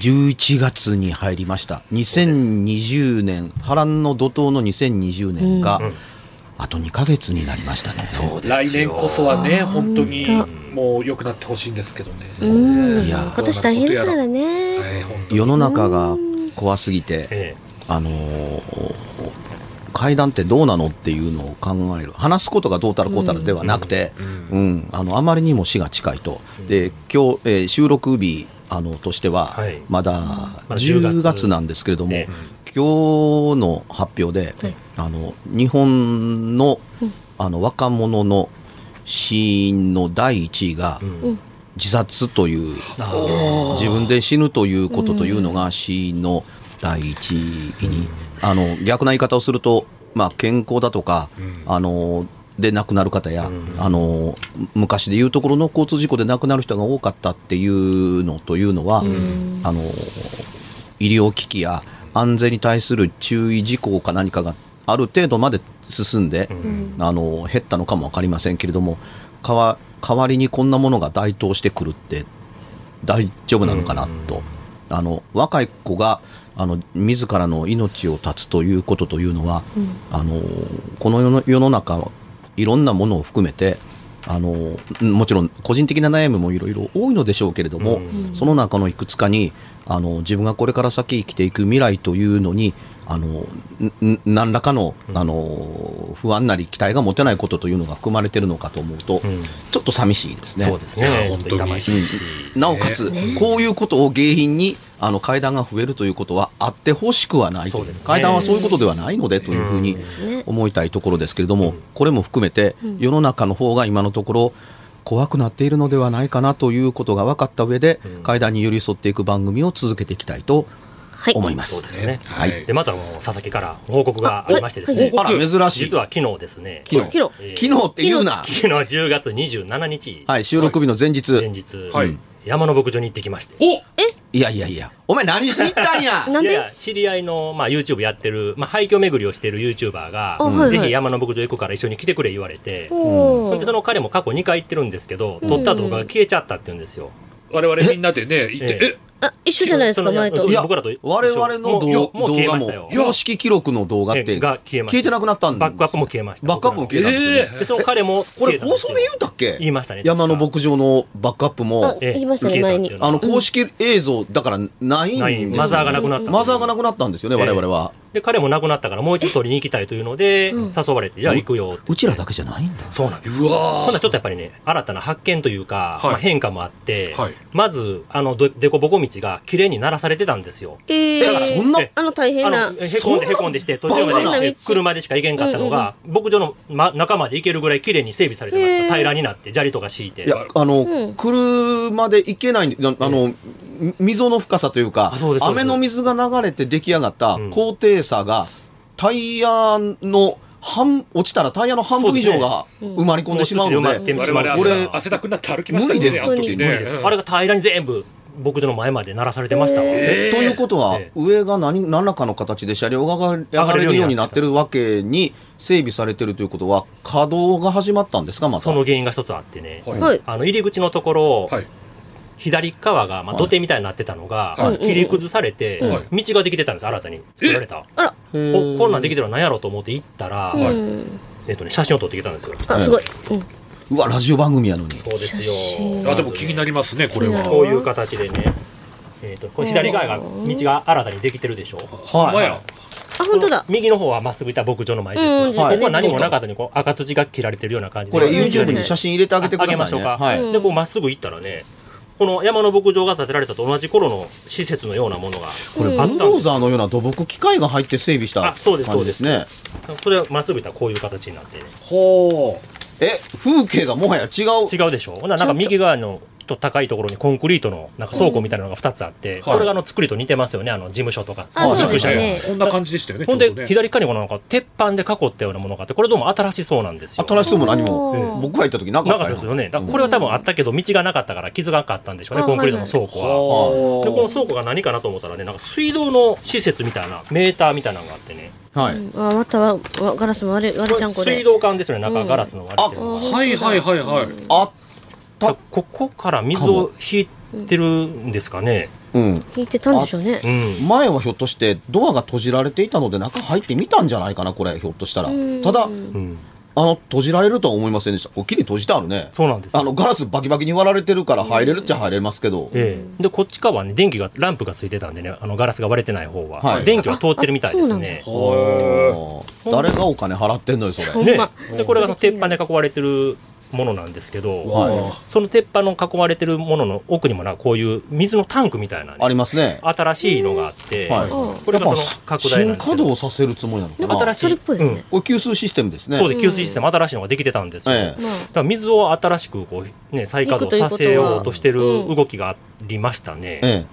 11月に入りました。2020年波乱の怒涛の2020年が、あと2ヶ月になりましたね。そう来年こそはね、本当に本もう良くなってほしいんですけどね。うん。いや今年大変ですからね。はい本当に。世の中が怖すぎて、えあのー怪談ってどうなのっていうのを考える。話すことがどうたらこうたらではなくて、うん。あのあまりにも死が近いと、で今日、えー収録日あのとしては、はい。まだまだ10 10月なんですけれども、え今日の発表で、あの日本の,、あの若者の死因の第1位が、自殺という自分で死ぬということというのが死因の第一位に、あの逆な言い方をすると、まあ、健康だとか、あので亡くなる方や、あの昔でいうところの交通事故で亡くなる人が多かったっていうのというのは、あの医療機器や安全に対する注意事項か何かがある程度まで進んで、あの減ったのかも分かりませんけれどもかわ代わりにこんなものが台頭してくるって大丈夫なのかなと、あの若い子があの自らの命を絶つということというのは、あのこの世の世の中はいろんなものを含めてあのもちろん個人的な悩みもいろいろ多いのでしょうけれども、その中のいくつかにあの自分がこれから先生きていく未来というのにあの何らかのあの不安なり期待が持てないことというのが含まれているのかと思うと、ちょっと寂しいですね。そうですね。本当に。痛ましいし。なおかつ、こういうことを原因にあの階段が増えるということはあってほしくはないとそうですね。階段はそういうことではないのでというふうに思いたいところですけれども、これも含めて世の中の方が今のところ怖くなっているのではないかなということが分かった上で、階段に寄り添っていく番組を続けていきたいとはい。思います。そうですね。はい。で、まずはもう佐々木から報告がありましてですね。あら珍しい。実は昨日ですね。昨日。昨えー昨日って言うな。昨日10月27日。はい収録日の前日、前日。はい。山の牧場に行ってきまして。おいやいやいや。お前何しに行ったんや？なんで？いや知り合いの、まあ、YouTube やってる、まあ、廃墟巡りをしている YouTuber が、あはいはい。ぜひ山の牧場行くから一緒に来てくれ言われて、おー。ほんでその彼も過去2回行ってるんですけど、撮った動画が消えちゃったって言うんですよ。我々みんなでね、行って、え。え、あ、一緒じゃないですか、前と。い。や僕らと我々のもう動画もましたよ。公式記録の動画ってえが消えました。てなくなったんですバックアップも消えました。バックアップも消えたんですよね、えで、その彼もこれ放送で言うたっけ？言いましたね。山の牧場のバックアップも。あ、言いましたね、前に。あの公式映像だからないんですよ、ないマザーがなくなった。マザーがなくなったんですよね、我々は。で、彼も亡くなったからもう一度撮りに行きたいというので、誘われて、じゃあ行くよって。うちらだけじゃないんだ。そうなんです。うわほんならちょっとやっぱりね、新たな発見というか、はい。まあ、変化もあって、はい。まず、あの、どでこぼこ道が綺麗に鳴らされてたんですよ。えー、だからそんな？えあの大変あなの、。へこんでへこんでして、途中までえ車でしか行けんかったのが、牧場の、ま、中まで行けるぐらい綺麗に整備されてました。平らになって、砂利とか敷いて。いや、あの、うん。車で行けないああの、み溝の深さというかう雨の水が流れて出来上がったうん。高低差が、タイヤの半、落ちたらタイヤの半分以上が埋まり込んでしまうのでで、しまう我々これ汗汗だくなって歩きました無理ですあの時ね本無理ですあれが平らに全部、牧場の前まで鳴らされてましたわ。えということは、ええ上が何何らかの形で車両が上がれるようになってるわけに整備されてるということは、稼働が始まったんですか、また？その原因が一つあってね、はいはい。あの入り口のところ、はい左側が、まあ、はい土手みたいになってたのが、はい切り崩されて、はい道ができてたんです、新たに作られた。あら。へーおこんなんできてるの何やろうと思って行ったら、はいうん。えっとね、写真を撮ってきたんですよ。あ、すごい。うん。うわ、ラジオ番組やのに。そうですよ。あでも気になりますねこれはこういう形でね、えっとこれ左側が道が新たにできてるでしょ。はい、ほんまやあ、本当だ。右の方はまっすぐいった牧場の前ですよ。うんここは何もなかったのにこう赤土が切られてるような感じで。これ、うん YouTube に写真入れてあげてくださいね。あげましょうかはい。うんで、こうまっすぐ行ったらね、この山の牧場が建てられたと同じ頃の施設のようなものがこれ、うんブルドーザーのような土木機械が入って整備したあそうです感じですね。それまっすぐ行ったらこういう形になってね。ほえ、風景がもはや違う。違うでしょ？ほななんか右側のと高いところにコンクリートのなんか倉庫みたいなのが2つあって、これがあの作りと似てますよね、あの事務所とか。あそううですねねこんな感じでしたよねほんで左側にこのなんか鉄板で囲ったようなものがあって、これどうも新しそうなんですよ。新しそうも何もう。ん僕が行った時なかなったよ。かったですよね。だからこれは多分あったけど、道がなかったから気づかなかったんでしょうね、あコンクリートの倉庫は。はで、この倉庫が何かなと思ったらね、なんか水道の施設みたいな、メーターみたいなのがあってね、はい。うんあ、または、わガラスも割れ、割れちゃんこで。水道管ですよね、中ガラスの割れてるのが。はいはいはいはいあった。ここから水を引いてるんですかね。うん。引いてたんでしょうねう。ん。前はひょっとしてドアが閉じられていたので中入ってみたんじゃないかなこれひょっとしたらうんただうん。あの閉じられるとは思いませんでした。おっきり閉じてあるね。そうなんですよ。あのガラスバキバキに割られてるから入れるっちゃ入れますけど、ええ、でこっち側はね電気がランプがついてたんでねあのガラスが割れてない方は、はい。電気は通ってるみたいですね。誰がお金払ってんのよそれ。ね。でこれが鉄板で囲われてるものなんですけど、はその鉄板の囲われてるものの奥にもなこういう水のタンクみたいな、ねあ、りますね。新しいのがあって、はい。これがその拡大なん新ですけど稼働させるつもりなのかな。新しい。それっぽいですね。これ給水システムですね。そうで給水システム。新しいのができてたんですよ。ええ。まあだから水を新しくこう、ね、再稼働させようとしてる動きがありましたね。え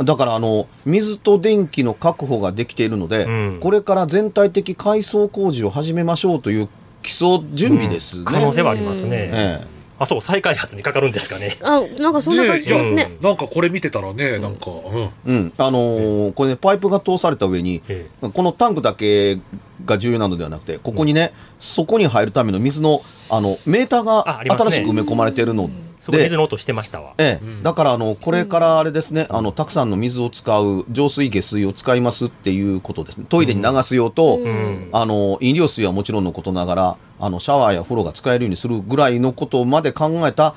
え、だからあの水と電気の確保ができているので、うん。これから全体的改装工事を始めましょうという基礎準備ですね。可能性はありますね。ええ。あ、そう、再開発にかかるんですかね。あ、なんかそんな感じしますね。なんかこれ見てたらねなんかうん。うん、あのーこれね、パイプが通された上に、えこのタンクだけが重要なのではなくて、ここにね、そこに入るための水の、あの、メーターあが新しく埋め込まれているのすごいで、水の音してましたわ。ええうんだからあのこれからあれですね、あのたくさんの水を使う浄水下水を使いますっていうことですねトイレに流す用と、うん。あの飲料水はもちろんのことながらあのシャワーや風呂が使えるようにするぐらいのことまで考えた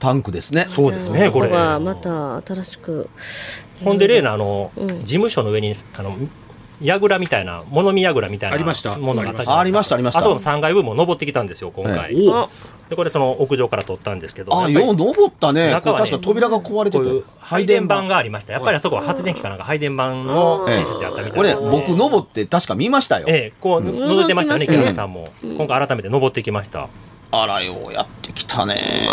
タンクですね。そうですね、これ。また新しく。ほんで、例のあの、うん事務所の上に、あの、櫓みたいな、物見櫓みたいなありましたものがあった。ありましたありましたあそこの3階部分も登ってきたんですよ、今回。で、これその屋上から撮ったんですけど。あよう登ったねこれ中はね確か扉が壊れててこういう配電盤がありました。やっぱりあそこは発電機かなんか配電盤の施設やったみたこれいですね。僕登って確か見ましたよ。ええ、こう、覗いてましたよね、うん木村さんも。今回改めて登ってきました。あらようやってきたね。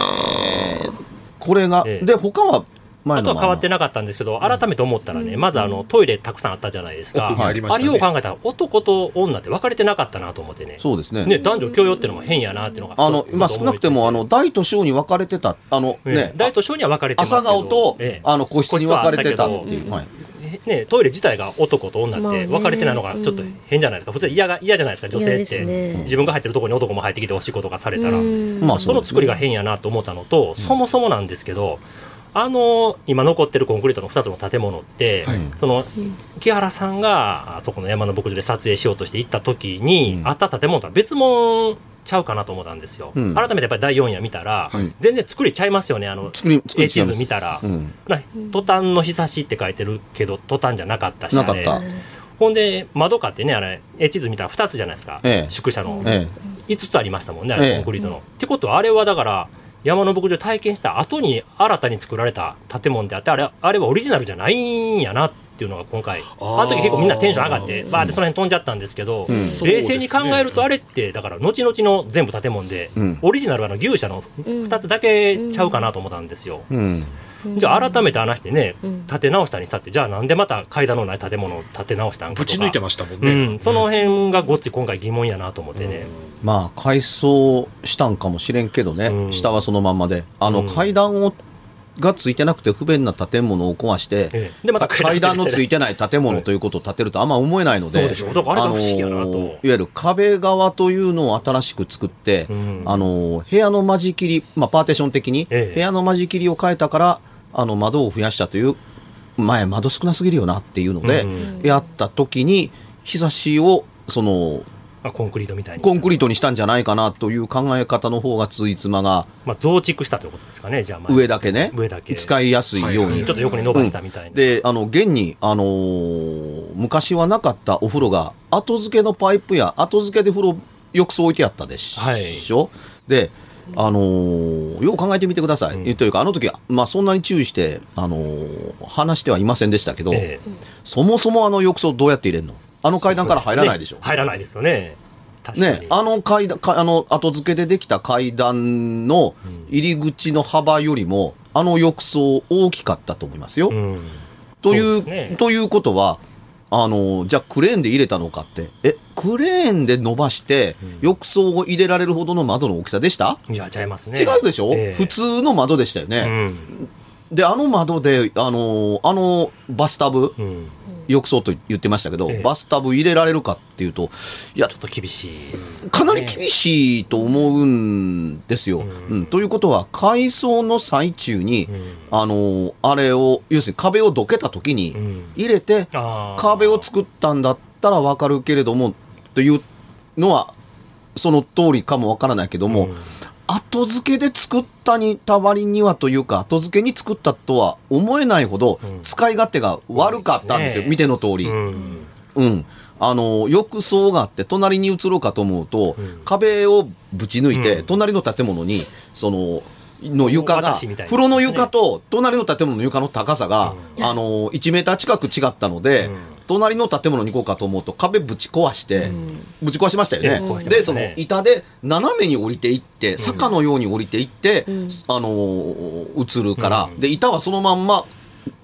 これが、ええで他は前あとは変わってなかったんですけど、改めて思ったらね、まずあのトイレたくさんあったじゃないですか。あれを考えたら、男と女って分かれてなかったなと思ってね。そうですね。ね、男女共用っていうのも変やなっていうのが。あのまあ少なくてもあの大と小に分かれてたあのねね大と小には分かれてますけど朝顔と、ええあの個室に分かれてたっていう、はい、ね、トイレ自体が男と女って分かれてないのがちょっと変じゃないですか。普通嫌が嫌じゃないですか、女性っ嫌て。ね自分が入ってるところに男も入ってきてお仕事がされたら。うんまあその作りが変やなと思ったのと、そもそもなんですけど、あの今残ってるコンクリートの2つの建物って、はい。その木原さんがあそこの山の牧場で撮影しようとして行った時に、うん。あった建物とは別物ちゃうかなと思ったんですよ、うん。改めてやっぱり第4夜見たら、はい。全然作りちゃいますよねあの絵地図見たら、うん、なトタンの日差しって書いてるけどトタンじゃなかったしなかった。ほんで窓かってねあれ絵地図見たら2つじゃないですか、ええ。宿舎の、え5つありましたもんね、あれええ。コンクリートの。ってことは、あれはだから、山の牧場体験した後に新たに作られた建物であって、あれあれはオリジナルじゃないんやなっていうのが今回、あの時結構みんなテンション上がって、バーってその辺飛んじゃったんですけど、うん。冷静に考えると、あれって、だから、後々の全部建物で、うん。オリジナルはあの牛舎の2つだけちゃうかなと思ったんですよ。えうん。じゃあ改めて話してねうん、建て直したにしたって、じゃあなんでまた階段のない建物を建て直したんかとか。ぶち抜いてましたもんうねん、その辺がごっち今回疑問やなと思ってね。まあ改装したんかもしれんけどね、うん。下はそのまんまで。あのうん。階段をがついてなくて不便な建物を壊して、ええ。でまた階段のついてない建物 ということを建てるとあんま思えないので、そうでしょだからあのいわゆる壁側というのを新しく作って、うん。あの部屋の間仕切り、まあ、パーテーション的に、ええ。部屋の間仕切りを変えたからあの窓を増やしたという前窓少なすぎるよなっていうので、うん。やった時に日差しをそのあコンクリートみたいに。コンクリートにしたんじゃないかなという考え方の方がついつまがまあ、増築したということですかね。じゃあ、まあ、上だけね。上だけ。使いやすいように、はい。はいちょっと横に伸ばしたみたいな、で、あの、現に、あのー昔はなかったお風呂が、後付けのパイプや後付けで風呂、浴槽置いてあったでしょ、はい。で、あのーよう考えてみてください。うん。というか、あの時は、まあ、そんなに注意して、あのー話してはいませんでしたけど、ええ。そもそもあの浴槽どうやって入れるの？あの階段から入らないでしょ？ね入らないですよね。ね、あの階段、かあの、後付けでできた階段の入り口の幅よりも、あの浴槽大きかったと思いますよ。うん。という、ね。ということは、あの、じゃあクレーンで入れたのかって、え、クレーンで伸ばして、浴槽を入れられるほどの窓の大きさでした、いや違いますね。違うでしょ、ええ。普通の窓でしたようね。ん。で、あの窓で、あの、あのバスタブ、うん浴槽と言ってましたけど、ええ。バスタブ入れられるかっていうと、いやちょ、っと厳しいね。かなり厳しいと思うんですよ。うん。うん。ということは、改装の最中に、うん。あの、あれを、要するに壁をどけた時にうん。入れて、壁を作ったんだったらわかるけれども、というのは、その通りかもわからないけども、うん後付けで作ったにた割にはというか、後付けに作ったとは思えないほどうん、使い勝手が悪かったんですよ、そうですね。見ての通り。うん。うん。あの、浴槽があって、隣に移ろうかと思うと、うん。壁をぶち抜いて、うん。隣の建物に、その、の床が、風呂の床と隣の建物の床の高さが、うあの、1メーター近く違ったので、うん隣の建物に行こうかと思うと、壁ぶち壊して、ぶち壊しましたよね。で、その板で斜めに降りていって、坂のように降りていって、ん。あのー映るから、うん。で、板はそのまんま、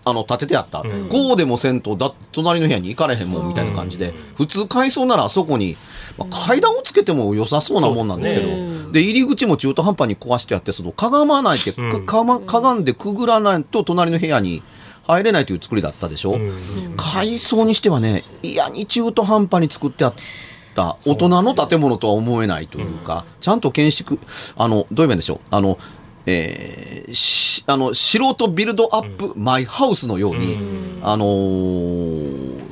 あの、立ててあった。うん。こうでもせんと、だ、隣の部屋に行かれへんもん、みたいな感じで、普通階層ならあそこに、まあ階段をつけても良さそうなもんなんですけど、で入り口も中途半端に壊してあって、その、かがまないって、うん。くかま、かがんでくぐらないと隣の部屋に入れないという作りだったでしょ？うん。階層にしてはね、嫌に中途半端に作ってあった、大人の建物とは思えないというか、ちゃんと建築、あの、どういう面でしょう、あの、えーしあの、素人ビルドアップ、マイハウスのように、あのー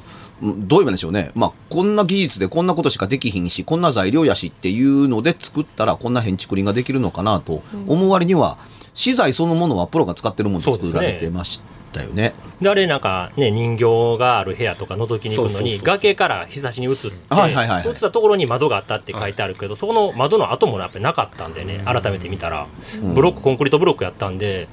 うんどういう面でしょうね？まあ、こんな技術でこんなことしかできひんし、こんな材料やしっていうので作ったら、こんな変築林ができるのかなと思う割には、資材そのものはプロが使ってるもので作られてましたよね。であれなんかね人形がある部屋とか覗きに行くのに崖から日差しに移って、はいはいはいはい。移ったところに窓があったって書いてあるけど、そこの窓の跡もやっぱりなかったんでね改めて見たら、うん。ブロックコンクリートブロックやったんで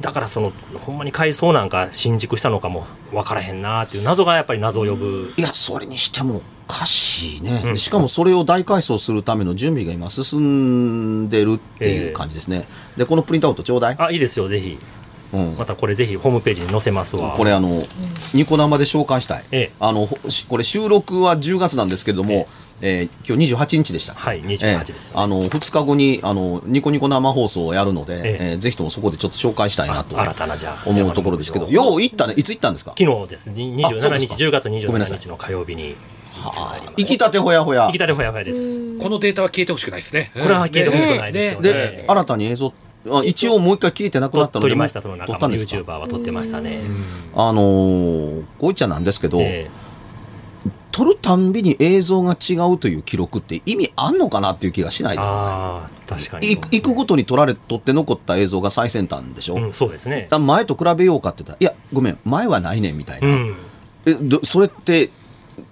だからそのほんまに改装なんか新築したのかも分からへんなっていう謎がやっぱり謎を呼ぶ、いや、それにしてもおかしいね、うん。しかもそれを大改装するための準備が今進んでるっていう感じですね。で、このプリントアウトちょうだい。あいいですよぜひうん。またこれぜひホームページに載せますわ。これあの、ニコ生で紹介したい。ええ。あの、これ収録は10月なんですけれども、えー今日28日でした。はい28えです、えあの、2日後に、あの、ニコニコ生放送をやるので、ええ。えーぜひともそこでちょっと紹介したいなとあ新たなじゃあ思うところですけど、よう行ったね。いつ行ったんですか？昨日ですに27日あそうですか。10月ごめんなさい。27日の火曜日にはあ。行きたてほやほや。行き。たてほやほやです。このデータは消えてほしくないですね。これは消えてほしくないですよね。で、新たに映像、あ一応もう一回消えてなくなったので、撮りましたその中の撮ったんですか？YouTuber は撮ってましたね、あのーこう言っちゃなんですけど、え撮るたんびに映像が違うという記録って意味あんのかなっていう気がしないえでもない確かにい行くごとに撮られ、撮って残った映像が最先端でしょ、うん、そうですね。あ前と比べようかって言ったら、いや、ごめん、前はないねんみたいうな。ん。えどそれって、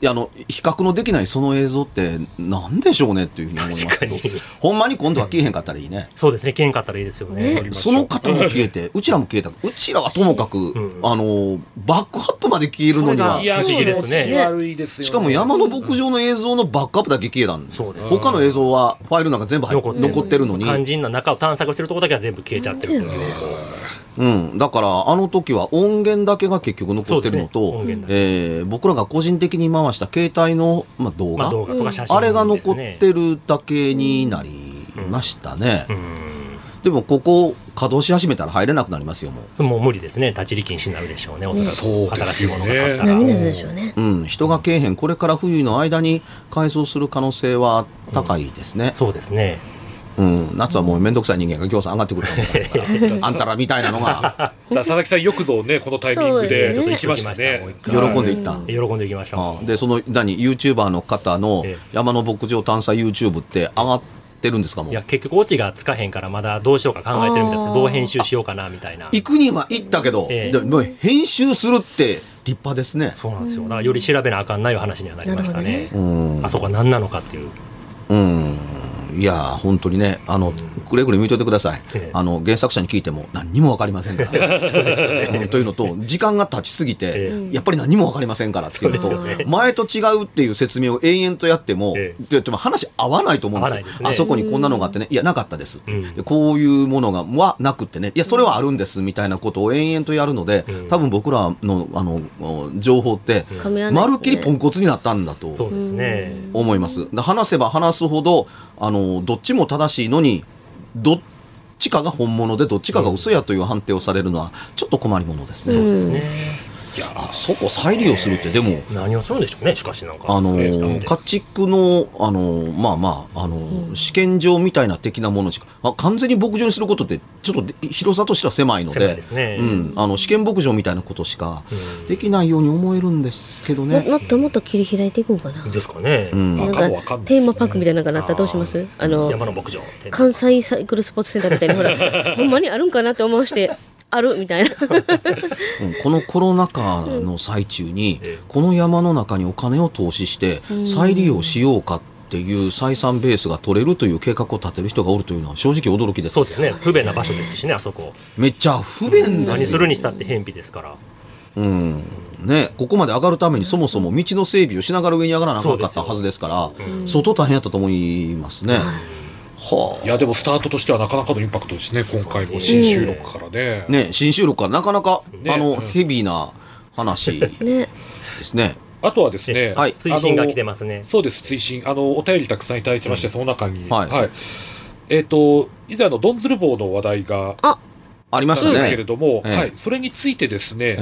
いやあの、比較のできないその映像ってなんでしょうねっていうふうに思います。確かに。ほんまに今度は消えへんかったらいいね。そうですね消えんかったらいいですよねねその方も消えて、うちらも消えた。うちらはともかく、ん。あの、バックアップまで消えるのにはこれが、不思議ですね。気悪いですよね。しかも山の牧場の映像のバックアップだけ消えたんですそうです。他の映像はファイルなんか全部残ってる。のに、肝心な中を探索してるところだけは全部消えちゃってるっていううん、だからあの時は音源だけが結局残ってるのと、ね。えー僕らが個人的に回した携帯の、まあ、動画,、まあ動画とか写真あれが残ってるだけになりましたね。うん。でもここ稼働し始めたら入れなくなりますよもう。もう無理ですね。立ち入り禁止になるでしょうね。おそらく、そうですよね。新しいものが建ったら。何なんでしょうね。うん、人がけえへん。これから冬の間に改装する可能性は高いですね、そうですねうん。夏はもう面倒くさい人間がぎょうさん上がってくると あんたらみたいなのが。佐々木さんよくぞねこのタイミングでちょっと行きましたね。喜んでいった、喜んでいきました。あでその何 YouTuber の方のええ。山の牧場探査 YouTube って上がってるんですかもう？いや結局オチがつかへんからまだどうしようか考えてるみたいですけどどう編集しようかなみたいな。行くには行ったけど、ええ。でもう編集するって立派ですね。そうなんですよ。だからより調べなあかんない話にはなりましたね。うん。あそこは何なのかっていう。うんいや本当にねあの、くれぐれ見といてください、ええ。あの原作者に聞いても何にも分かりませんから、うんというのと時間が経ちすぎて、えやっぱり何も分かりませんからっていうのと前と違うっていう説明を延々とやっても、えででも話合わないと思うんですよ。ね。あそこにこんなのがあってねいやなかったです、うん。でこういうものがはなくってねいやそれはあるんですみたいなことを延々とやるので、うん。多分僕らのあの情報って、まるっきりポンコツになったんだとそうですね。思います。で話せば話すほど、あの、どっちも正しいのに、どっちかが本物でどっちかが嘘やという判定をされるのは、ちょっと困りものですね。そうですねいや、そこ再利用するって、でも、何をするんでしょうねしかしなんか。あの家畜の、あのまあまあ、あの試験場みたいな的なものしか、あ完全に牧場にすることって、ちょっとで広さとしては狭いので、狭いですね。うん、あの試験牧場みたいなことしかうん。できないように思えるんですけどもね。もっともっと切り開いていくんかな。ですかね。うん。なんかテーマパークみたいなのがなったらどうします？あの、山の牧場。関西サイクルスポーツセンターみたいにほら、ほんまにあるんかなって思わして、あるみたいな。うんこのコロナ禍の最中に、ええ。この山の中にお金を投資して再利用しようかっていう採算ベースが取れるという計画を立てる人がおるというのは正直驚きです。そうですね。不便な場所ですしねあそこ。めっちゃ不便です。よ何するにしたって偏僻ですから。うん。ね、ここまで上がるためにそもそも道の整備をしながら上に上がらなかったはずですから相当大変やったと思いますね。はいやでもスタートとしてはなかなかのインパクトですね今回の新収録からね。あ、ね新収録からなかなか、ね。あのうん。ヘビーな話 ね。ですね。あとはですね、はい。推進が来てますね。そうです、推進。あの、お便りたくさんいただいてまして、その中に。はい。えっ、と、以前あの、ドンズル棒の話題があ、ありましたあったんですけれね。ども、ええ。はい。それについてですね、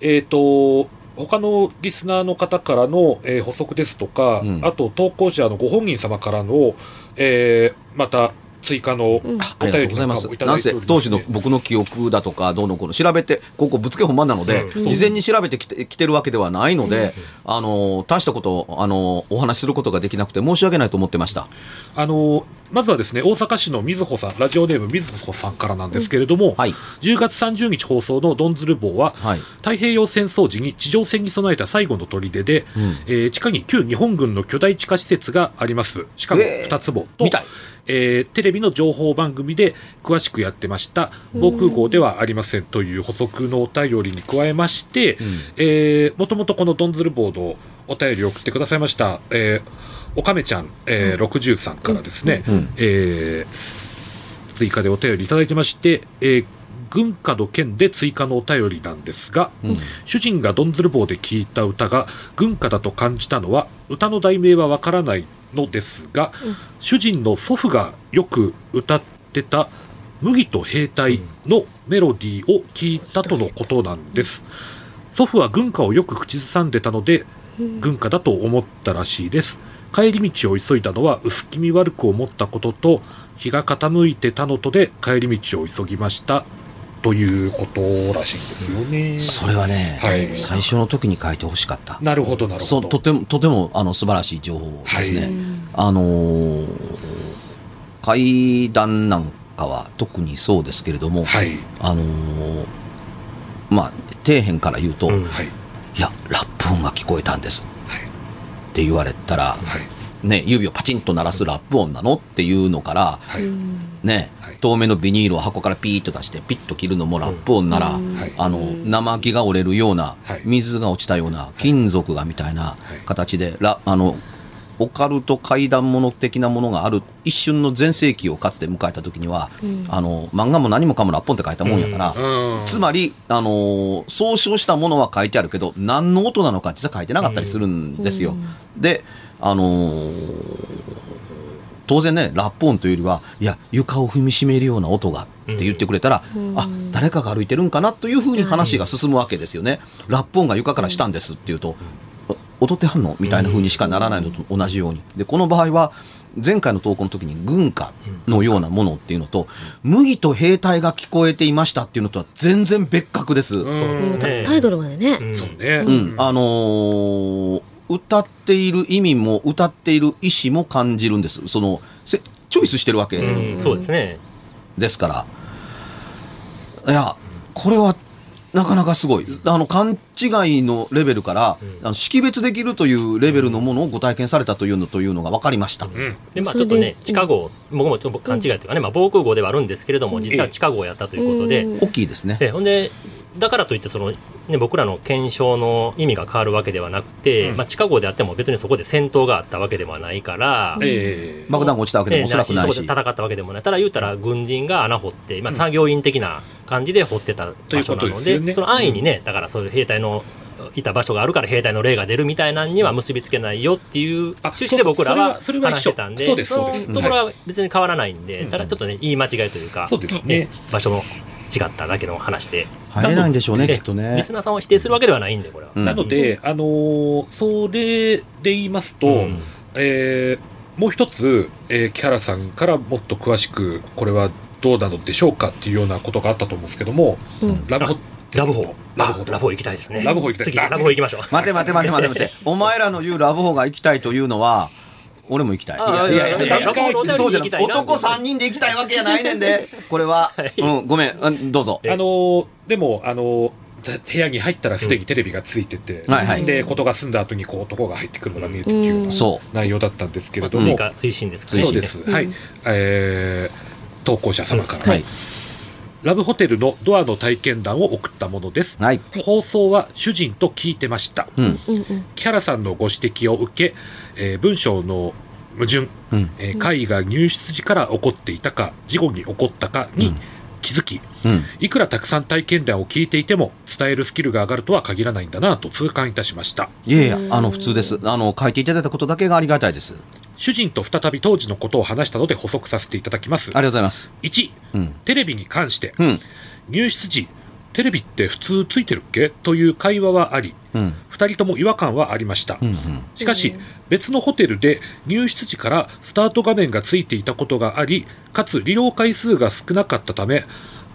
え。えっ、と、他のリスナーの方からの、えー補足ですとか、うん。あと投稿者のご本人様からの、えーまた追加のおうん。ありがとうございます。便りなんかもい。ただないておりまして当時の僕の記憶だとかどうのこうの調べてここぶつけ本番なので、うん。事前に調べてきてきてるわけではないので、あの大したことをあのお話しすることができなくて申し訳ないと思ってました。あのまずはですね、大阪市のみずほさん、ラジオネームみずほさんからなんですけれども、はい。10月30日放送のドンズル棒は、はい。太平洋戦争時に地上戦に備えた最後の砦で、うん。えー地下に旧日本軍の巨大地下施設があります。しかもえー。2つもと、見たいえーテレビの情報番組で詳しくやってました、防空壕ではありませんという補足のお便りに加えまして、ん。えーもともとこのドンズルボードお便りを送ってくださいました、えーおかめちゃん、えー60さんからですね、うん。えー追加でお便りいただいてまして、えー軍歌の件で追加のお便りなんですが、うん。主人がドンズル棒で聞いた歌が軍歌だと感じたのは歌の題名はわからないのですが、主人の祖父がよく歌ってた「麦と兵隊」のメロディーを聞いたとのことなんです。祖父は軍歌をよく口ずさんでたので軍歌だと思ったらしいです。帰り道を急いだのは薄気味悪く思ったことと日が傾いてたのとで帰り道を急ぎましたということらしいんですよね。それはね、はい。最初の時に書いてほしかった。なるほどなるほど。そうとてもとてもあの素晴らしい情報ですね。はい。あのー階段なんかは特にそうですけれども、はい。あのーまあ底辺から言うと、うん。はい。いやラップ音が聞こえたんです。はい。って言われたら、はい。ね、指をパチンと鳴らすラップ音なの？っていうのから、はい。ねはい透明のビニールを箱からピーッと出してピッと切るのもラップ音なら、はい。あの生木が折れるような、はい。水が落ちたような金属がみたいな形で、ラあのオカルト怪談物的なものがある一瞬の全盛期をかつて迎えた時には、あの漫画も何もかもラップ音って書いたもんやから、うん。つまり、あのー総称したものは書いてあるけど何の音なのか実は書いてなかったりするんですよ。で、あのー当然ねラップ音というよりはいや床を踏みしめるような音がって言ってくれたら、あ誰かが歩いてるんかなというふうに話が進むわけですよね、ラップ音が床からしたんですっていうと、踊ってはんのみたいな風にしかならないのと同じようにでこの場合は前回の投稿の時に軍歌のようなものっていうのと、麦と兵隊が聞こえていましたっていうのとは全然別格です。うんタイトルまでね。うんそうね。うん、あのー歌っている意味も歌っている意思も感じるんです。そのせチョイスしてるわけうんそうですね。ですから。いや、これはなかなかすごい。あの、勘違いのレベルから、あの識別できるというレベルのものをご体験されたというのというのが分かりました。うん。で、まあちょっとね、地下号、僕もちょっと勘違いというかね、まあ防空壕ではあるんですけれども、実際は地下号やったということで、うん大きいですね。えほんで、だからといってその、ね、僕らの検証の意味が変わるわけではなくて、うん。まあ、地下壕であっても別にそこで戦闘があったわけではないから、ええ。爆弾が落ちたわけでもおそらくないし。そこで。戦ったわけでもない。ただ言うたら軍人が穴掘って、まあ、作業員的な感じで掘ってた場所なというので、ことでね。その安易にね、だからそういう兵隊のいた場所があるから兵隊の霊が出るみたいなんには結びつけないよっていうあ趣旨で僕らは話してたんで、そうですそうです。のところは別に変わらないんで、ただちょっとね、言い間違いというか、ね。ね。場所も違っただけの話で、入れないんでしょうね、えきっとねリス。ナーさんを否定するわけではないんで、これは。うんなので、あのーそれで言いますと、うんえーもう一つ、えー木原さんからもっと詳しく、これはどうなのでしょうかっていうようなことがあったと思うんですけども、うんラブホラブホー。ラブホあラブホー行きたいですね。ラブホー行きたい次、ラブホー行きましょう。待て待て待て待て待て。お前らの言うラブホが行きたいというのは、俺も行きたい。いあやいやいやそうじゃない。男3人で行きたいわけやないねんで。これは、うん、ごめん、うんどうぞ。あのーでも、あの部屋に入ったらすでにテレビがついてて、はいはいで、ことが済んだ後にこう男が入ってくるのが見えてくるようなそ内容だったんですけれども、追加推進ですから追進そうです。はい。えー投稿者様から、う。はい。ラブホテルのドアの体験談を送ったものです。はい。はい放送は主人と聞いてました。うん。うんうん木原さんのご指摘を受け、えー文章の矛盾、うん。えー会が入室時から起こっていたか、事後に起こったかに気づき、うん。いくらたくさん体験談を聞いていても、伝えるスキルが上がるとは限らないんだなと痛感いたしました。いやいや、あの、普通です。あの、書いていただいたことだけがありがたいです。主人と再び当時のことを話したので補足させていただきますあり。がとうございます。1、うん。テレビに関して、うん。入室時、テレビって普通ついてるっけ？という会話はあり、うん。二人とも違和感はありました。うん。しかし、別のホテルで入室時からスタート画面がついていたことがあり、かつ利用回数が少なかったため、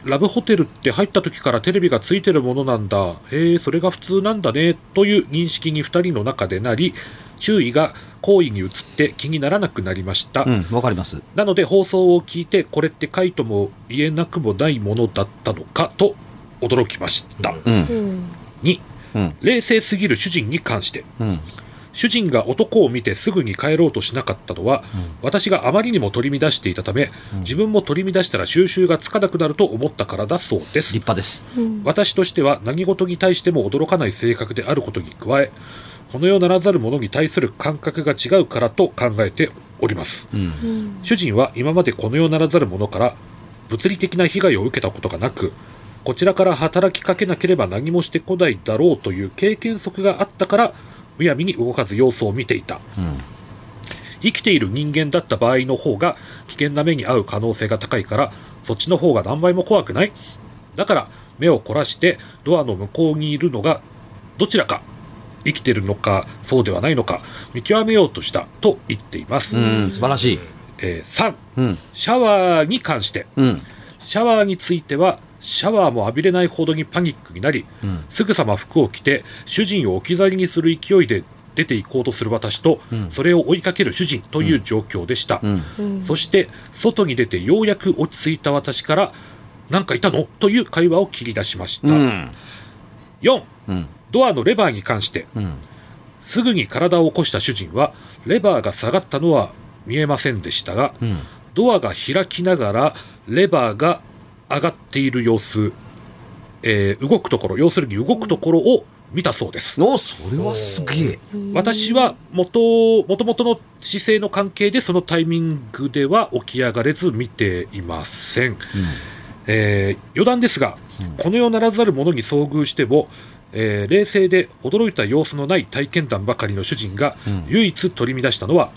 ラブホテルって入った時からテレビがついてるものなんだ。へえ、それが普通なんだね。という認識に二人の中でなり、周囲が行為に移って気にならなくなりました。うん。わかります。なので放送を聞いて、これって書いとも言えなくもないものだったのかと驚きました。うんうん。うん2、うん。冷静すぎる主人に関して。うん。主人が男を見てすぐに帰ろうとしなかったのは、私があまりにも取り乱していたため、自分も取り乱したら収集がつかなくなると思ったからだそうです立。派です。うん私としては何事に対しても驚かない性格であることに加え、この世ならざる者に対する感覚が違うからと考えております。うん。うん主人は今までこの世ならざる者から物理的な被害を受けたことがなく、こちらから働きかけなければ何もしてこないだろうという経験則があったから、むやみに動かず様子を見ていた。生きている人間だった場合の方が危険な目に遭う可能性が高いから、そっちの方が何倍も怖くない？だから目を凝らしてドアの向こうにいるのがどちらか生きてるのかそうではないのか見極めようとしたと言っています。うん。素晴らしい。えー3、うん。シャワーに関して、うん。シャワーについては、シャワーも浴びれないほどにパニックになり、うん。すぐさま服を着て、主人を置き去りにする勢いで出て行こうとする私と、うんそれを追いかける主人という状況でした。うん。うんそして、外に出てようやく落ち着いた私から、なんかいたの？という会話を切り出しました。うん。4、うん。ドアのレバーに関して、うん。すぐに体を起こした主人は、レバーが下がったのは見えませんでしたが、うん。ドアが開きながら、レバーが上がっている様子、えー動くところ、要するに動くところを見たそうです。お、それはすげえ。私は元、元々の姿勢の関係でそのタイミングでは起き上がれず見ていません。えー余談ですが、この世ならざる者に遭遇しても、えー冷静で驚いた様子のない体験談ばかりの主人がうん唯一取り乱したのは、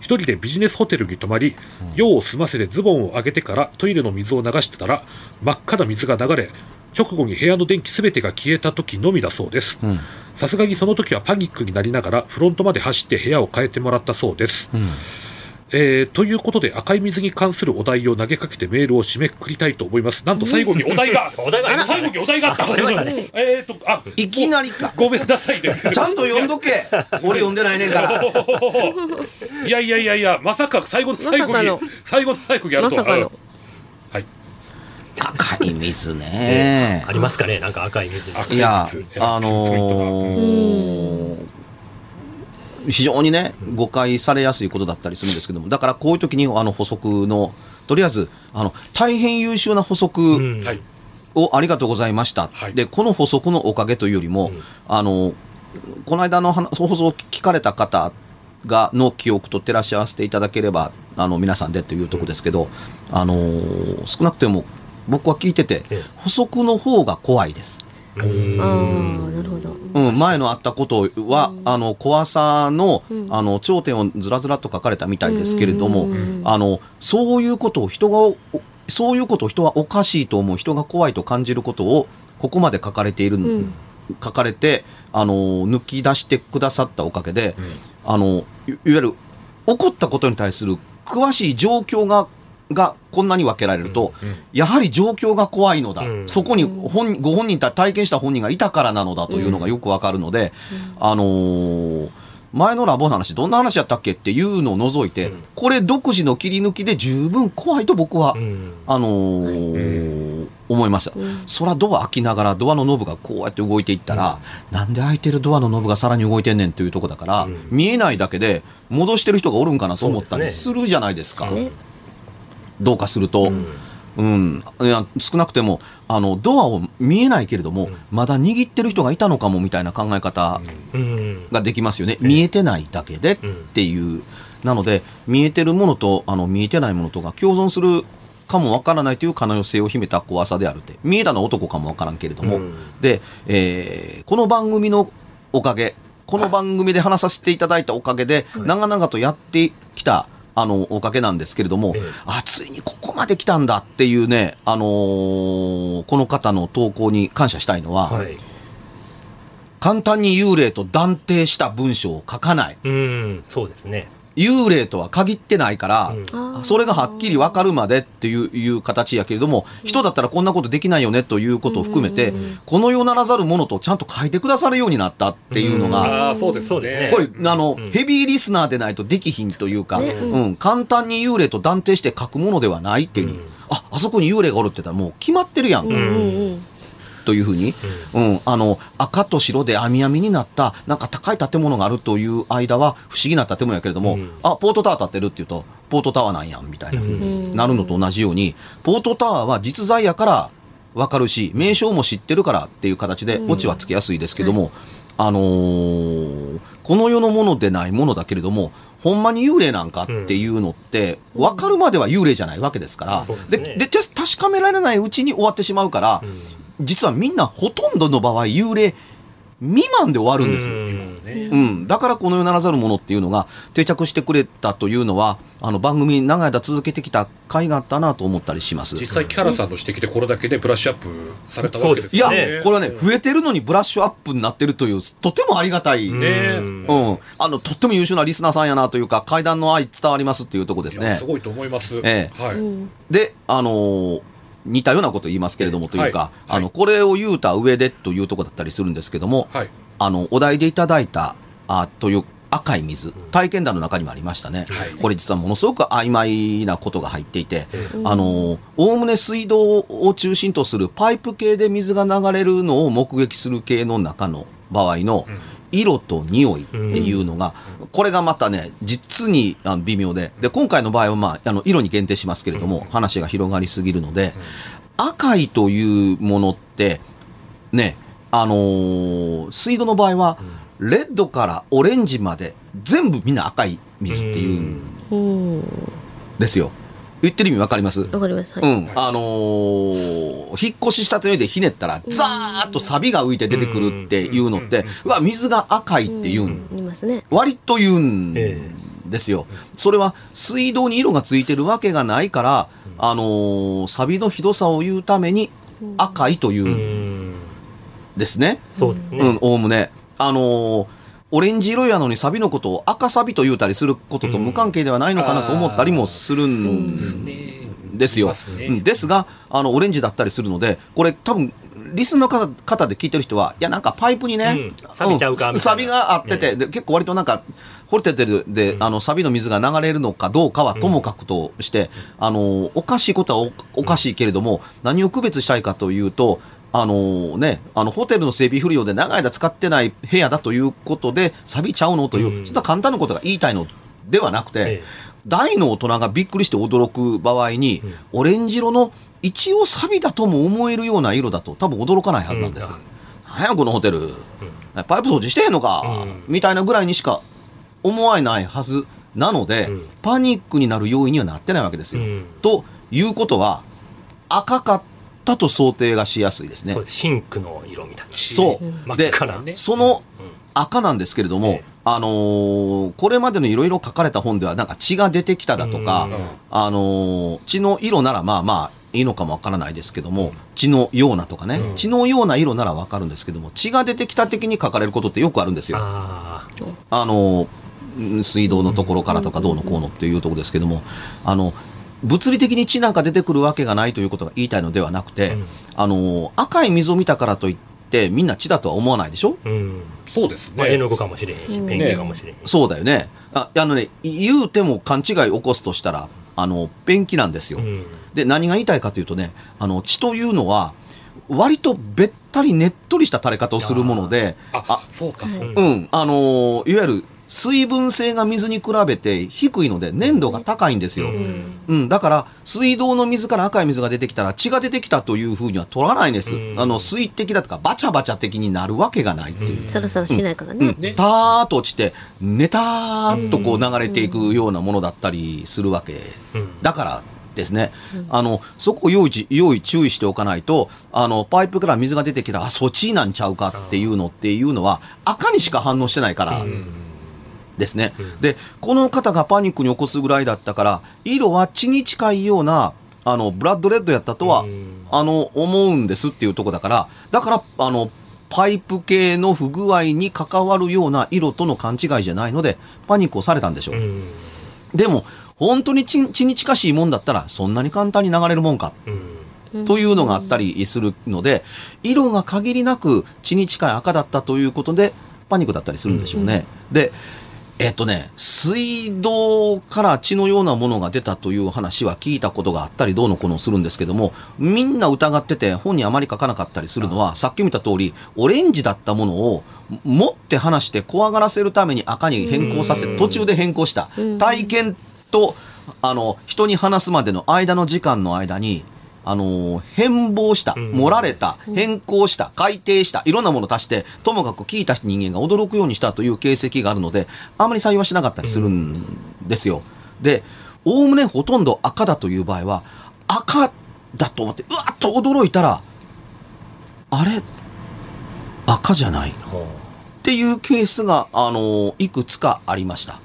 一人でビジネスホテルに泊まり、用を済ませてズボンを上げてからトイレの水を流してたら、真っ赤な水が流れ、直後に部屋の電気すべてが消えた時のみだそうです。うんさすがにその時はパニックになりながらフロントまで走って部屋を変えてもらったそうです。うんえーということで赤い水に関するお題を投げかけてメールを締めくくりたいと思います。なんと最後にお題がお題が最後にお題があった。えーと、あ、いきなりか。ごめんなさいね。ちゃんと読んどけ。俺読んでないねんから。いやいやいやいや、まさか最後の最後に最後の最後にやるとは。まさかの。はい。赤い水ね。ありますかね？なんか赤い水。赤いや水あのー非常にね誤解されやすいことだったりするんですけども。だからこういう時にあの補足のとりあえずあの大変優秀な補足うん。はい。をありがとうございました、はい。でこの補足のおかげというよりも、うん。あのこの間の話放送を聞かれた方がの記憶と照らし合わせていただければあの皆さんでというところですけど、あのー少なくても僕は聞いててええ。補足の方が怖いです。なるほど。うん、前のあったことは、あの怖さの,、うん。あの頂点をずらずらと書かれたみたいですけれども、あのそういうことを人がおそういうことを人はおかしいと思う人が怖いと感じることをここまで書かれている、ん。書かれてあの抜き出してくださったおかげで、あのいいわゆる起こったことに対する詳しい状況ががこんなに分けられると、うんやはり状況が怖いのだ、うん。そこに本ご本人た体験した本人がいたからなのだというのがよくわかるので、あのー前のラボの話どんな話やったっけっていうのを除いて、うん。これ独自の切り抜きで十分怖いと僕は、うん。あのー思いました。うん。そらドア開きながらドアのノブがこうやって動いていったら、なんで開いてるドアのノブがさらに動いてんねんというとこだから、うん。見えないだけで戻してる人がおるんかなと思ったりするじゃないですか。ねどうかすると。うん。うん、いや少なくてもあのドアを見えないけれども、うん。まだ握ってる人がいたのかもみたいな考え方うん。ができますよね、見えてないだけでっていう、なので見えてるものとあの見えてないものとが共存するかもわからないという可能性を秘めた怖さであるって。見えたのは男かもわからんけれども、うん。で、えーこの番組のおかげこの番組で話させていただいたおかげで、長々とやってきたあのおかげなんですけれども、ええ。あついにここまで来たんだっていうね、あのーこの方の投稿に感謝したいのは、はい。簡単に幽霊と断定した文章を書かない。うんそうですね幽霊とは限ってないから、うん。それがはっきり分かるまでっていういう形やけれども、人だったらこんなことできないよねということを含めて、うん。この世ならざるものとちゃんと書いてくださるようになったっていうのが、ああ、そうですそうですね。ね。これ、あの、うん。ヘビーリスナーでないとできひんというか、ね。うん、簡単に幽霊と断定して書くものではないっていうふうに、うん。あ、あそこに幽霊がおるって言ったらもう決まってるやん、うんうんうんというふうに、うん、あの、赤と白で網網になった、なんか高い建物があるという間は不思議な建物やけれども、うん。あ、ポートタワー建ってるっていうと、ポートタワーなんやん、みたいな、うん。なるのと同じように、ポートタワーは実在やからわかるし、名称も知ってるからっていう形で、うん。オチはつけやすいですけども、あのーこの世のものでないものだけれども、ほんまに幽霊なんかっていうのって、分かるまでは幽霊じゃないわけですから、ですね。で確かめられないうちに終わってしまうから、実はみんなほとんどの場合幽霊未満で終わるんです。うんねうん、だからこの世ならざるものっていうのが定着してくれたというのはあの番組長い間続けてきた甲斐があったなと思ったりします。実際、キャラさんの指摘でこれだけでブラッシュアップされたわけですいや、ねこれはね、増えてるのにブラッシュアップになってるという、とてもありがたい、うん、ねあの、とっても優秀なリスナーさんやなというか、階段の愛伝わりますっていうところですねす。ごいと思います。ええはい。うんで、あのー似たようなこと言いますけれども、というか、はい。あの、これを言うた上でというところだったりするんですけども、はい。あの、お題でいただいた、あという赤い水、体験談の中にもありましたね。はい。これ実はものすごく曖昧なことが入っていて、おおむね水道を中心とするパイプ系で水が流れるのを目撃する系の中の場合のうん色と匂いっていうのが、これがまたね、実にあの微妙で、で、今回の場合はまあ、あの、色に限定しますけれども、話が広がりすぎるので、赤いというものって、ね、あのー水道の場合は、レッドからオレンジまで全部みんな赤い水っていうん。う。んですよ。言ってる意味わかります？わかります。はいうん。あのー引っ越ししたての上でひねったら、ザーッとサビが浮いて出てくるっていうのって、うわ、水が赤いって言うん。言いますね。割と言うんえですよ。それは水道に色がついてるわけがないから、あのー錆のひどさを言うために赤いといううんですね。そうですね。うん、おおむね。あのーオレンジ色やのにサビのことを赤サビと言うたりすることと無関係ではないのかなと思ったりもするんですよ。うん。ですが、あの、オレンジだったりするので、これ多分、リスンの方方で聞いてる人は、いや、なんかパイプにね、うん。錆びちゃうかん。みたいな。錆があってて、で結構割となんか、掘れててるで、あの、錆の水が流れるのかどうかはともかくとして、あの、おかしいことはおおかしいけれども、何を区別したいかというと、あのね、あの、ホテルの整備不良で長い間使ってない部屋だということで、錆びちゃうのという、うん。そんな簡単なことが言いたいのではなくて、ええ。大の大人がびっくりして驚く場合に、オレンジ色の一応サビだとも思えるような色だと多分驚かないはずなんです。うん。なんやこのホテル、パイプ掃除してへんのか、うん。みたいなぐらいにしか思わないはずなので、うん。パニックになる要因にはなってないわけですよ。うん。ということは、赤かったと想定がしやすいですね。そう。シンクの色みたいな。そう。でその赤なんですけれども、ええあのーこれまでのいろいろ書かれた本では、なんか血が出てきただとか、うん。あのー血の色ならまあまあいいのかもわからないですけども、血のようなとかね、うん。血のような色ならわかるんですけども、血が出てきた的に書かれることってよくあるんですよ。ああのーうん水道のところからとかどうのこうのっていうところですけども、あの、物理的に血なんか出てくるわけがないということが言いたいのではなくて、うんあのー赤い水を見たからといってみんな血だとは思わないでしょ？あ。うん。そうですまあ、絵ね。の具かもしれへんし、うんペンキかもしれへんし。そうだよね。ああのね、言うても勘違い起こすとしたら、あの、ペンキなんですよ。うん。で、何が言いたいかというとね、あの、血というのは、割とべったりねっとりした垂れ方をするもので、あ、そうか、そううんうん、あのーいわゆる水分性が水に比べて低いので粘度が高いんですよ。ううん。ん、だから、水道の水から赤い水が出てきたら血が出てきたというふうには取らないんです。うん。あの、水滴だとかバチャバチャ的になるわけがないっていう。うん。サラサラしないからうん。ね。ね。たーっと落ちて、ネターっとこう流れていくようなものだったりするわけ。うん。だからですね、あの、そこを用意、用意注意しておかないと、あの、パイプから水が出てきたら、あ、そっちなんちゃうかっていうのっていうのは、赤にしか反応してないから。うんですね。うんで、この方がパニックに起こすぐらいだったから、色は血に近いような、あの、ブラッドレッドやったとは、うんあの、思うんですっていうとこだから、だから、あの、パイプ系の不具合に関わるような色との勘違いじゃないので、パニックをされたんでしょう。うんでも、本当に血血に近しいもんだったら、そんなに簡単に流れるもんか、うんというのがあったりするので、色が限りなく血に近い赤だったということで、パニックだったりするんでしょうね。で、えっとね、水道から血のようなものが出たという話は聞いたことがあったりどうのこうのするんですけども、みんな疑ってて本にあまり書かなかったりするのは、さっき見た通り、オレンジだったものを持って離して怖がらせるために赤に変更させ、うん。途中で変更した。うん。体験と、あの、人に話すまでの間の時間の間に、あの、変貌した、うん。盛られた、変更した、改定した、いろんなものを足して、ともかく聞いた人間が驚くようにしたという形跡があるので、あまり採用はしなかったりするんですよ。で、おおむねほとんど赤だという場合は、赤だと思って、うわっと驚いたら、あれ？赤じゃないっていうケースが、あの、いくつかありました。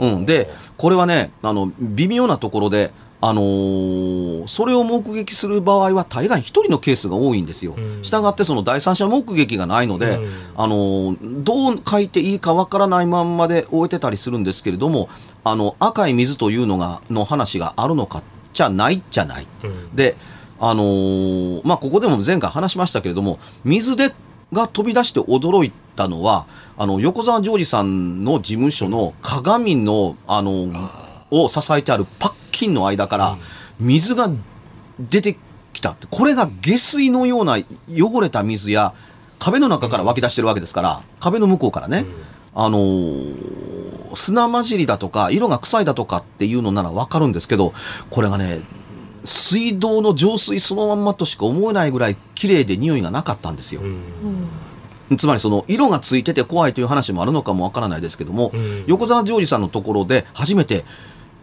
うん、で、これはね、あの、微妙なところで、あのーそれを目撃する場合は大概一人のケースが多いんですよ。うんしたがってその第三者目撃がないので、うんあのーどう書いていいかわからないまんまで終えてたりするんですけれども、あの、赤い水というのが、の話があるのかじゃないじゃない。うんで、あのーまあ、ここでも前回話しましたけれども、水でが飛び出して驚いたのは、あの、横澤ジョージさんの事務所の鏡の、あの、を支えてあるパッキンの間から、水が出てきたって。これが下水のような汚れた水や、壁の中から湧き出してるわけですから、壁の向こうからね、あのー砂混じりだとか、色が臭いだとかっていうのならわかるんですけど、これがね、水道の浄水そのまんまとしか思えないぐらい綺麗で匂いがなかったんですよ。つまりその色がついてて怖いという話もあるのかもわからないですけども、うん。横澤ジョージさんのところで初めて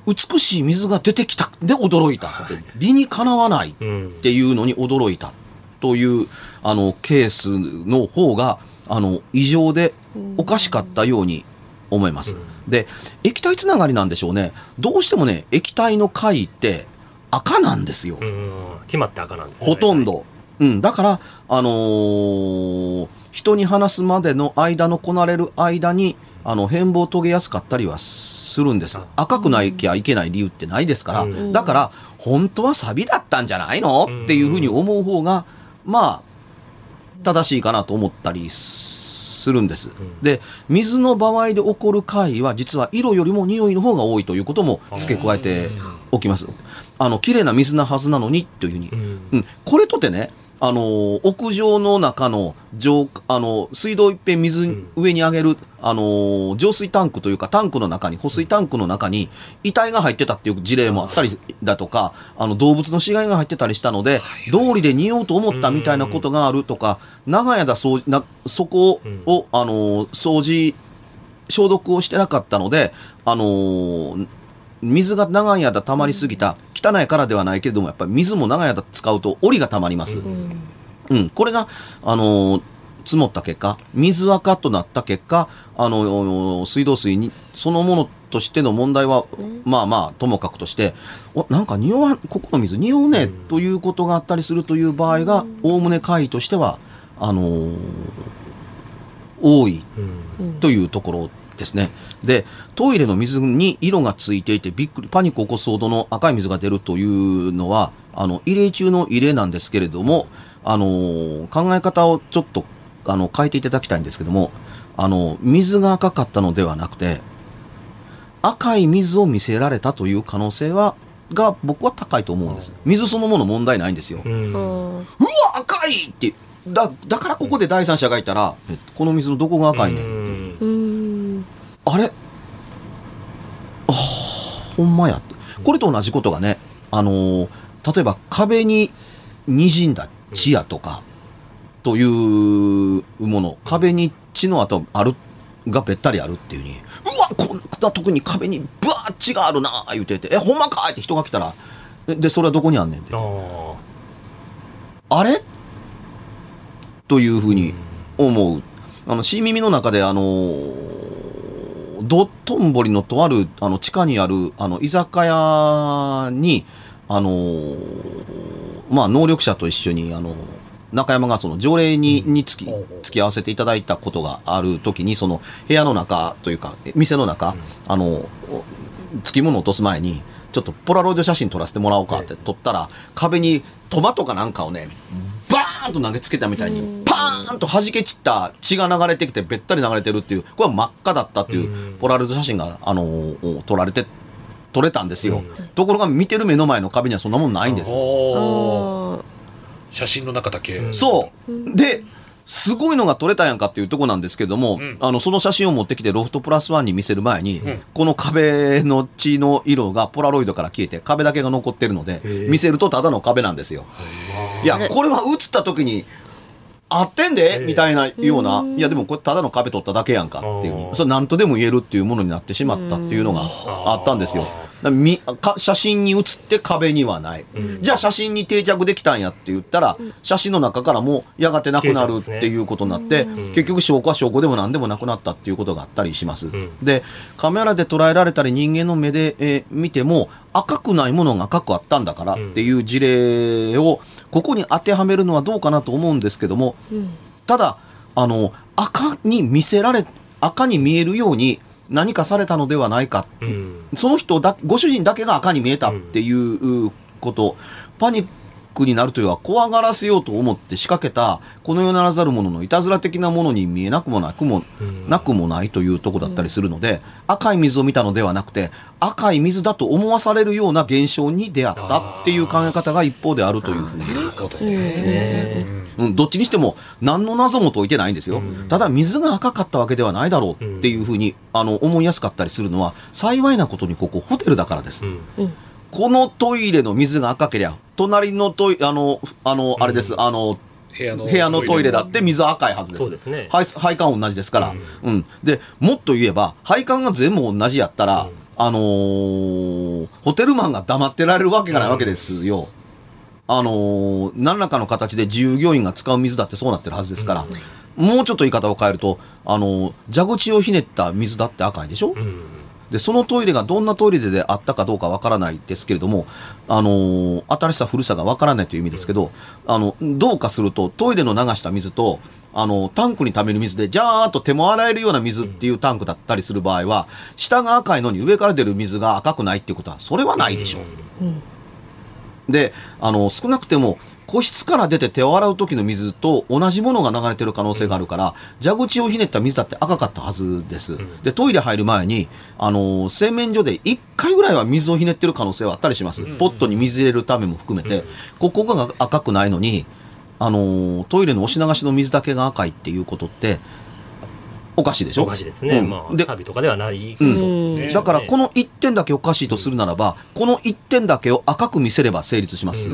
美しい水が出てきたで驚いたって理にかなわないっうんていうのに驚いたというあのケースの方があの異常でおかしかったように思います。で、液体つながりなんでしょうね。どうしてもね、液体の貝って赤なんですよ。うん決まって赤なんですねほとんど。うん、だから、あのー人に話すまでの間のこなれる間に、あの、変貌遂げやすかったりはするんです。赤くなきゃいけない理由ってないですから、うん。だから、本当はサビだったんじゃないの？うんっていうふうに思う方が、まあ、正しいかなと思ったりするんです。ん。で、水の場合で起こる怪異は、実は色よりも匂いの方が多いということも付け加えておきます。あの、綺麗な水なはずなのに、というふうに。う。ん。うん、これとてね、あのー屋上の中の浄あの水道いっぺん水ん。上に上げる、あのー浄水タンクというか、タンクの中に、保水タンクの中に、遺体が入ってたっていう事例もあったりだとか、あの動物の死骸が入ってたりしたので、道理で匂うと思ったみたいなことがあるとか、長い間掃除な、そこを、あのー掃除、消毒をしてなかったので、あのー水が長い間溜まりすぎた、汚いからではないけれども、やっぱり水も長い間使うと、檻が溜まります。うん。うん、これが、あのー積もった結果、水垢となった結果、あのー水道水に、そのものとしての問題は、まあまあ、ともかくとして、お、なんか匂わん、ここの水匂うね、ということがあったりするという場合が、おおむね会としては、あのー多いうん。というところですね。で、トイレの水に色がついていてびっくり、パニックを起こすほどの赤い水が出るというのは、あの、異例中の異例なんですけれども、あのー考え方をちょっと、あの、変えていただきたいんですけども、あの、水が赤かったのではなくて、赤い水を見せられたという可能性は、が僕は高いと思うんです。水そのもの問題ないんですよ。うんあうわ赤いってだだからここで第三者がいたらえこの水のどこが赤いねんあれ？あーほんまや。これと同じことがねあのー例えば壁に滲んだ血やとかというもの壁に血の跡あるがべったりあるっていうにうわこんな特に壁にブワー血があるな言うててえほんまかい？って人が来たらででそれはどこにあんねんって。あれ？というふうに思う。あの、新耳の中で、あのー、道頓堀のとある、あの、地下にある、あの、居酒屋に、あのーまあ、能力者と一緒に、あの、中山がその条例に、につき、付き合わせていただいたことがあるときに、その部屋の中というか、店の中、あの、付き物を落とす前に、ちょっとポラロイド写真撮らせてもらおうかって撮ったら、壁にトマトかなんかをね、バーンと投げつけたみたいに、パーンと弾け散った血が流れてきて、べったり流れてるっていう、これは真っ赤だったっていう、ポラロイド写真が、あのー撮られて、撮れたんですよ。ところが見てる目の前の壁にはそんなもんないんです写真の中だけ、うんそう。で、すごいのが撮れたやんかっていうとこなんですけども、ん。あの、その写真を持ってきてロフトプラスワンに見せる前に、この壁の血の色がポラロイドから消えて壁だけが残ってるので、ー見せるとただの壁なんですよ。いや、これは映った時に、合ってんで？みたいなような、いやでもこれただの壁取っただけやんか。っていうにあーそれ何とでも言えるっていうものになってしまったっていうのがあったんですよ。写真に写って壁にはない。じゃあ写真に定着できたんやって言ったら、写真の中からもやがてなくなるっていうことになって、結局証拠は証拠でも何でもなくなったっていうことがあったりします。ん。で、カメラで捉えられたり人間の目で、えー見ても赤くないものが赤くあったんだからっていう事例をここに当てはめるのはどうかなと思うんですけども、ただ、あの、赤に見せられ、赤に見えるように何かされたのではないか。うん。その人だ、ご主人だけが赤に見えたっていうこと、パニックになるというか、怖がらせようと思って仕掛けた、この世ならざる者のいたずら的なものに見えなくもなくも、なくもないというとこだったりするので、赤い水を見たのではなくて、赤い水だと思わされるような現象に出会ったっていう考え方が一方であるというふうに。うん、どっちにしても何の謎も解いてないんですよ。ただ水が赤かったわけではないだろうっていうふうに、あの思いやすかったりするのは幸いなことにここホテルだからです。うんこのトイレの水が赤けりゃ隣のトイレあのあのあれです、あの部屋の部屋のトイレだって水は赤いはずです。そうですね配配管同じですから。うん。で、もっと言えば、配管が全部同じやったら、あのーホテルマンが黙ってられるわけがないわけですよ。あのー何らかの形で従業員が使う水だってそうなってるはずですから。もうちょっと言い方を変えると、あの、蛇口をひねった水だって赤いでしょ、うんで、そのトイレがどんなトイレであったかどうかわからないですけれども、あのー新しさ古さがわからないという意味ですけど、あの、どうかするとトイレの流した水と、あの、タンクに溜める水で、ジャーっと手も洗えるような水っていうタンクだったりする場合は、下が赤いのに上から出る水が赤くないっていうことは、それはないでしょう。で、あの、少なくても、個室から出て手を洗う時の水と同じものが流れてる可能性があるから、蛇口をひねった水だって赤かったはずです。で、トイレ入る前に、あの、洗面所で1回ぐらいは水をひねってる可能性はあったりします。ポットに水入れるためも含めて、ここが赤くないのに、あの、トイレの押し流しの水だけが赤いっていうことって、おかしいでしょ？おかしいですね。うんまあ、でサビとかではない。うんねだからこの1点だけおかしいとするならば、この1点だけを赤く見せれば成立します。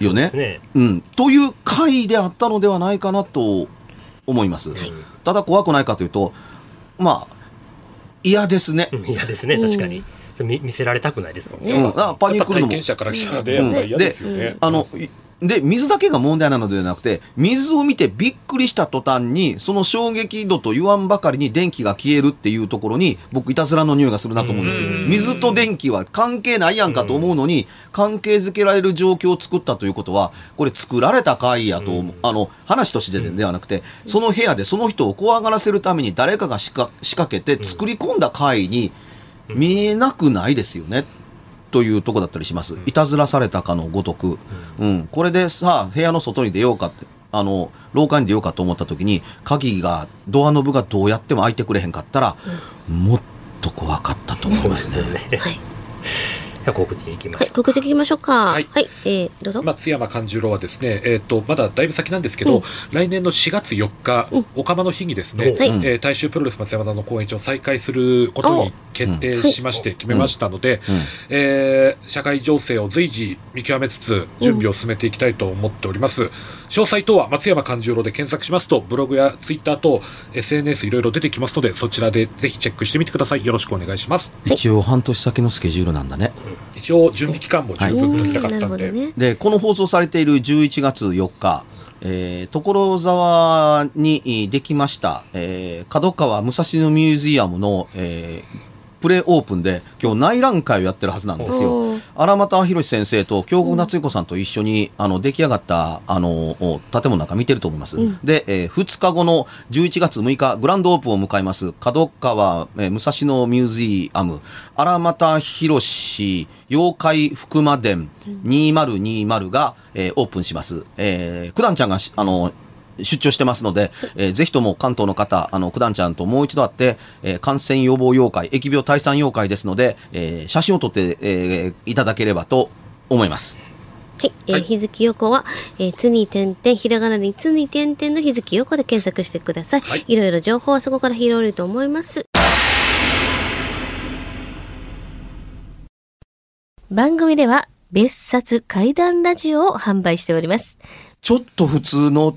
よねですね。うん。という回であったのではないかなと思います。ただ怖くないかというと、まあ、嫌ですね。うん嫌ですね、確かに。見見せられたくないですもんね。うん。あパニックるの体験。者からしたらね、やっぱ嫌ですよね。あの、いで、水だけが問題なのではなくて、水を見てびっくりした途端に、その衝撃度と言わんばかりに電気が消えるっていうところに、僕、いたずらの匂いがするなと思うんですよ。水と電気は関係ないやんかと思うのに、関係づけられる状況を作ったということは、これ作られた会やと思う、あの、話としてではなくて、その部屋でその人を怖がらせるために誰かが仕掛仕掛けて作り込んだ会に見えなくないですよね。というとこだったりします。いたずらされたかのごとく。うん。これでさあ、部屋の外に出ようかって、あの、廊下に出ようかと思った時に、鍵が、ドアノブがどうやっても開いてくれへんかったら、もっと怖かったと思います。ね。はい。じゃあ告知に行きまはい、しょ告知聞きましょうか。ははいい。えー、どうぞ。松山勘十郎はですね、えっ、と、まだだいぶ先なんですけど、うん来年の4月4日、おかまの日にですね、はいえー大衆プロレス松山座の公演一を再開することに決定しまして、決めましたので、うんえー社会情勢を随時見極めつつ、準備を進めていきたいと思っております。詳細等は松山勘十郎で検索しますと、ブログやツイッターと SNS いろいろ出てきますので、そちらでぜひチェックしてみてください。よろしくお願いします。一応半年先のスケジュールなんだね。一応、準備期間も十分取りたかなったんで、るほどね。で、この放送されている11月4日、えー、所沢にえーできました、えー、角川武蔵野ミュージアムの、えープレオープンで今日内覧会をやってるはずなんですよ。荒俣博先生と京極夏彦さんと一緒に、あの出来上がったあのお建物なんか見てると思います。で、え2日後の11月6日グランドオープンを迎えます角川、えー武蔵野ミュージアム荒俣博妖怪福間伝2020が、えーオープンします。えー、九段ちゃんがしあの出張してますので、えーぜひとも関東の方、あの、九段ちゃんともう一度会って、えー感染予防妖怪、疫病退散妖怪ですので、えー写真を撮って、えーいただければと思います。はい、えーはい日月横は、えー、つに点々、ひらがなにつに点々の日月横で検索してください。はいいろいろ情報はそこから拾えると思います。番組では、別冊怪談ラジオを販売しております。ちょっと普通の